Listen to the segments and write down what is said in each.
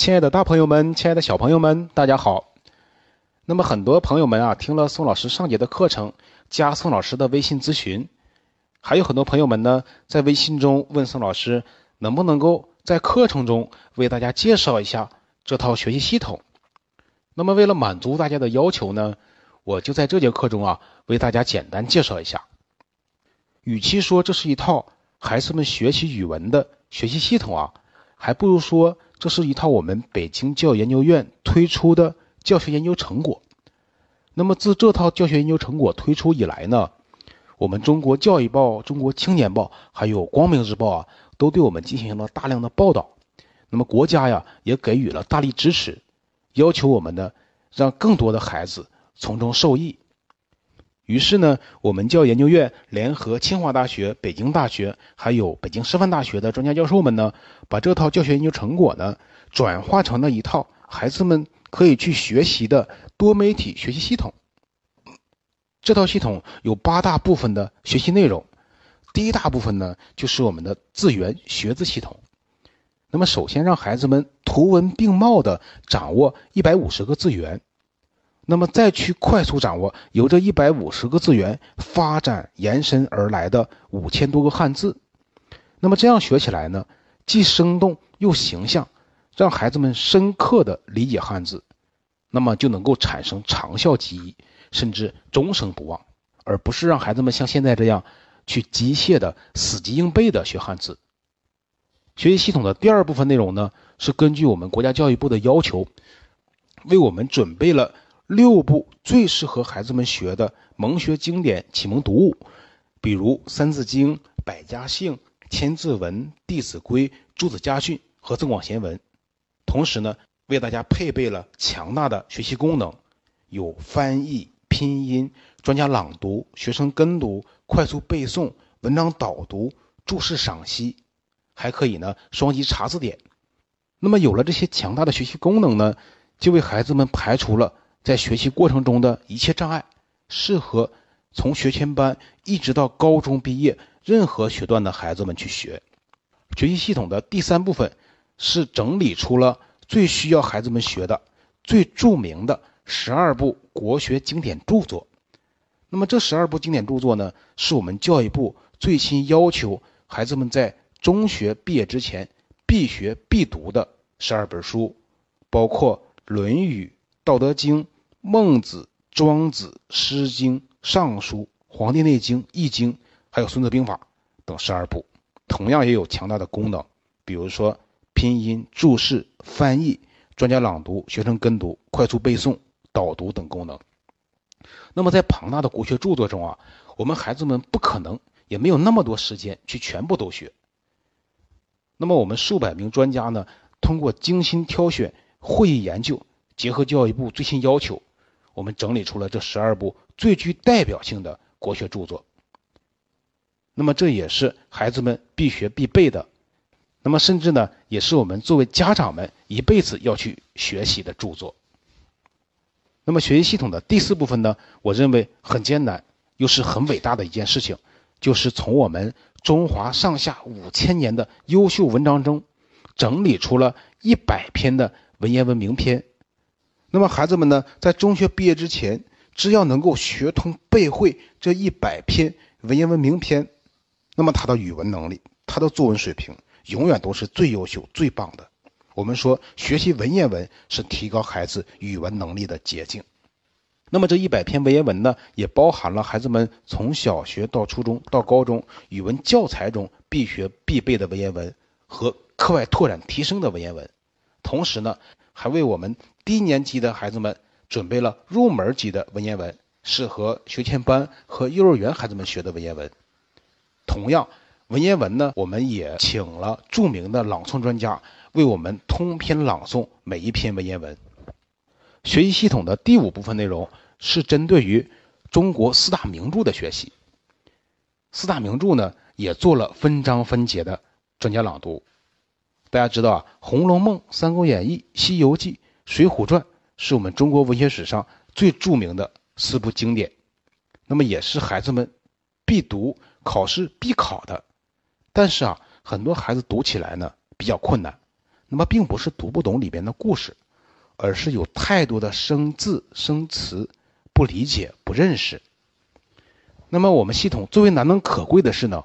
亲爱的大朋友们，亲爱的小朋友们，大家好。那么很多朋友们啊，听了宋老师上节的课程，加宋老师的微信咨询，还有很多朋友们呢，在微信中问宋老师，能不能够在课程中为大家介绍一下这套学习系统。那么为了满足大家的要求呢，我就在这节课中啊，为大家简单介绍一下。与其说这是一套孩子们学习语文的学习系统啊，还不如说。这是一套我们北京教育研究院推出的教学研究成果。那么自这套教学研究成果推出以来呢，我们中国教育报、中国青年报还有光明日报啊，都对我们进行了大量的报道。那么国家呀也给予了大力支持，要求我们呢让更多的孩子从中受益。于是呢，我们教研究院联合清华大学、北京大学，还有北京师范大学的专家教授们呢，把这套教学研究成果呢，转化成了一套孩子们可以去学习的多媒体学习系统。这套系统有八大部分的学习内容，第一大部分呢，就是我们的字源学字系统。那么，首先让孩子们图文并茂的掌握一百五十个字源。那么再去快速掌握由这一百五十个字源发展延伸而来的五千多个汉字，那么这样学起来呢，既生动又形象，让孩子们深刻的理解汉字，那么就能够产生长效记忆，甚至终生不忘，而不是让孩子们像现在这样去机械的死记硬背的学汉字。学习系统的第二部分内容呢，是根据我们国家教育部的要求，为我们准备了。六部最适合孩子们学的蒙学经典启蒙读物，比如《三字经》《百家姓》《千字文》《弟子规》《朱子家训》和《增广贤文》。同时呢，为大家配备了强大的学习功能，有翻译、拼音、专家朗读、学生跟读、快速背诵、文章导读、注释赏析，还可以呢双击查字典。那么有了这些强大的学习功能呢，就为孩子们排除了。在学习过程中的一切障碍，适合从学前班一直到高中毕业任何学段的孩子们去学。学习系统的第三部分是整理出了最需要孩子们学的、最著名的十二部国学经典著作。那么这十二部经典著作呢，是我们教育部最新要求孩子们在中学毕业之前必学必读的十二本书，包括《论语》。《道德经》《孟子》《庄子》《诗经》《尚书》《黄帝内经》《易经》，还有《孙子兵法》等十二部，同样也有强大的功能，比如说拼音、注释、翻译、专家朗读、学生跟读、快速背诵、导读等功能。那么在庞大的国学著作中啊，我们孩子们不可能也没有那么多时间去全部都学。那么我们数百名专家呢，通过精心挑选、会议研究。结合教育部最新要求，我们整理出了这十二部最具代表性的国学著作。那么这也是孩子们必学必备的，那么甚至呢，也是我们作为家长们一辈子要去学习的著作。那么学习系统的第四部分呢，我认为很艰难，又是很伟大的一件事情，就是从我们中华上下五千年的优秀文章中，整理出了一百篇的文言文名篇。那么孩子们呢，在中学毕业之前，只要能够学通背会这一百篇文言文名篇，那么他的语文能力、他的作文水平永远都是最优秀、最棒的。我们说，学习文言文是提高孩子语文能力的捷径。那么这一百篇文言文呢，也包含了孩子们从小学到初中到高中语文教材中必学必备的文言文和课外拓展提升的文言文，同时呢，还为我们。低年级的孩子们准备了入门级的文言文，适合学前班和幼儿园孩子们学的文言文。同样，文言文呢，我们也请了著名的朗诵专家为我们通篇朗诵每一篇文言文。学习系统的第五部分内容是针对于中国四大名著的学习。四大名著呢，也做了分章分节的专家朗读。大家知道啊，《红楼梦》《三国演义》《西游记》。《水浒传》是我们中国文学史上最著名的四部经典，那么也是孩子们必读、考试必考的。但是啊，很多孩子读起来呢比较困难，那么并不是读不懂里边的故事，而是有太多的生字生词不理解不认识。那么我们系统最为难能可贵的是呢，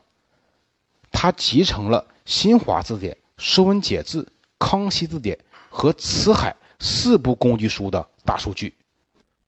它集成了新华字典、说文解字、康熙字典和辞海四部工具书的大数据。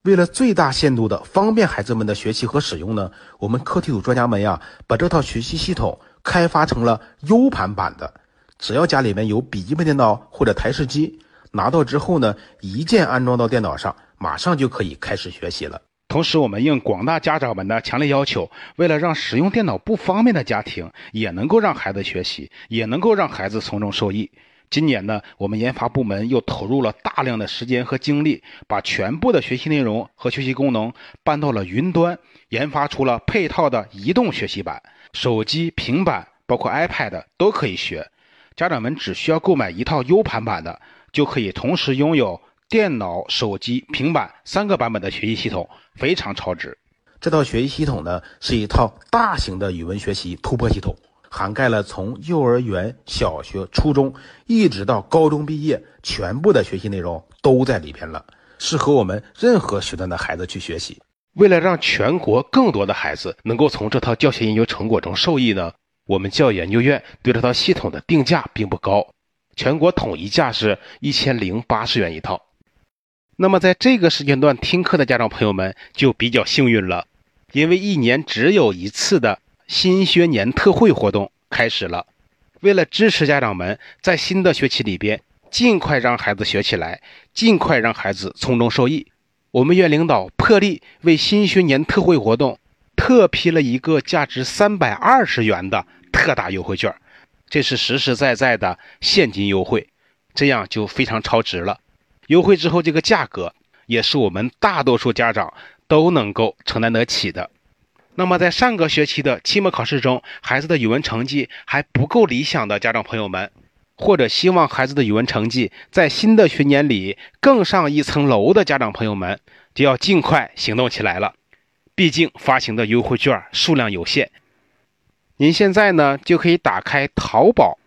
为了最大限度的方便孩子们的学习和使用呢，我们课题组专家们呀，把这套学习系统开发成了 U 盘版的。只要家里面有笔记本电脑或者台式机，拿到之后呢，一键安装到电脑上，马上就可以开始学习了。同时，我们应广大家长们的强烈要求，为了让使用电脑不方便的家庭也能够让孩子学习，也能够让孩子从中受益。今年呢，我们研发部门又投入了大量的时间和精力，把全部的学习内容和学习功能搬到了云端，研发出了配套的移动学习版，手机、平板，包括 iPad 都可以学。家长们只需要购买一套 U 盘版的，就可以同时拥有电脑、手机、平板三个版本的学习系统，非常超值。这套学习系统呢，是一套大型的语文学习突破系统。涵盖了从幼儿园、小学、初中一直到高中毕业，全部的学习内容都在里边了，适合我们任何学段的孩子去学习。为了让全国更多的孩子能够从这套教学研究成果中受益呢，我们教育研究院对这套系统的定价并不高，全国统一价是一千零八十元一套。那么在这个时间段听课的家长朋友们就比较幸运了，因为一年只有一次的。新学年特惠活动开始了，为了支持家长们在新的学期里边尽快让孩子学起来，尽快让孩子从中受益，我们院领导破例为新学年特惠活动特批了一个价值三百二十元的特大优惠券，这是实实在在的现金优惠，这样就非常超值了。优惠之后这个价格也是我们大多数家长都能够承担得起的。那么，在上个学期的期末考试中，孩子的语文成绩还不够理想的家长朋友们，或者希望孩子的语文成绩在新的学年里更上一层楼的家长朋友们，就要尽快行动起来了。毕竟发行的优惠券数量有限。您现在呢，就可以打开淘宝，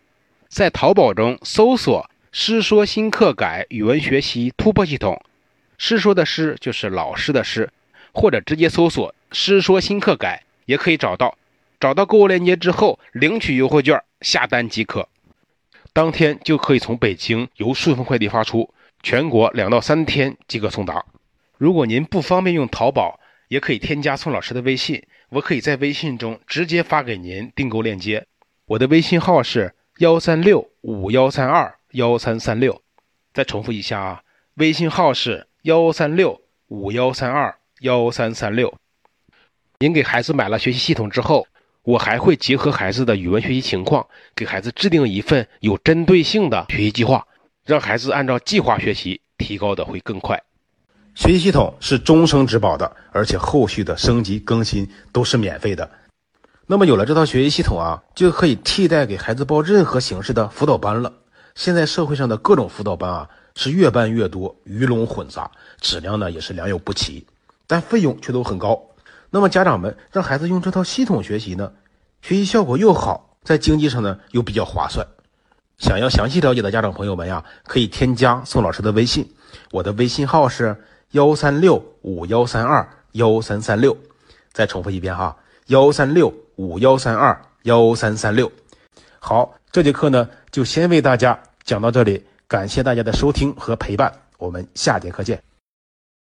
在淘宝中搜索“师说新课改语文学习突破系统”，师说的师就是老师的师，或者直接搜索。师说新课改也可以找到，找到购物链接之后领取优惠券，下单即可，当天就可以从北京由顺丰快递发出，全国两到三天即可送达。如果您不方便用淘宝，也可以添加宋老师的微信，我可以在微信中直接发给您订购链接。我的微信号是幺三六五幺三二幺三三六，再重复一下啊，微信号是幺三六五幺三二幺三三六。您给孩子买了学习系统之后，我还会结合孩子的语文学习情况，给孩子制定一份有针对性的学习计划，让孩子按照计划学习，提高的会更快。学习系统是终生质保的，而且后续的升级更新都是免费的。那么有了这套学习系统啊，就可以替代给孩子报任何形式的辅导班了。现在社会上的各种辅导班啊，是越办越多，鱼龙混杂，质量呢也是良莠不齐，但费用却都很高。那么家长们让孩子用这套系统学习呢，学习效果又好，在经济上呢又比较划算。想要详细了解的家长朋友们呀，可以添加宋老师的微信，我的微信号是幺三六五幺三二幺三三六。再重复一遍哈，幺三六五幺三二幺三三六。好，这节课呢就先为大家讲到这里，感谢大家的收听和陪伴，我们下节课见。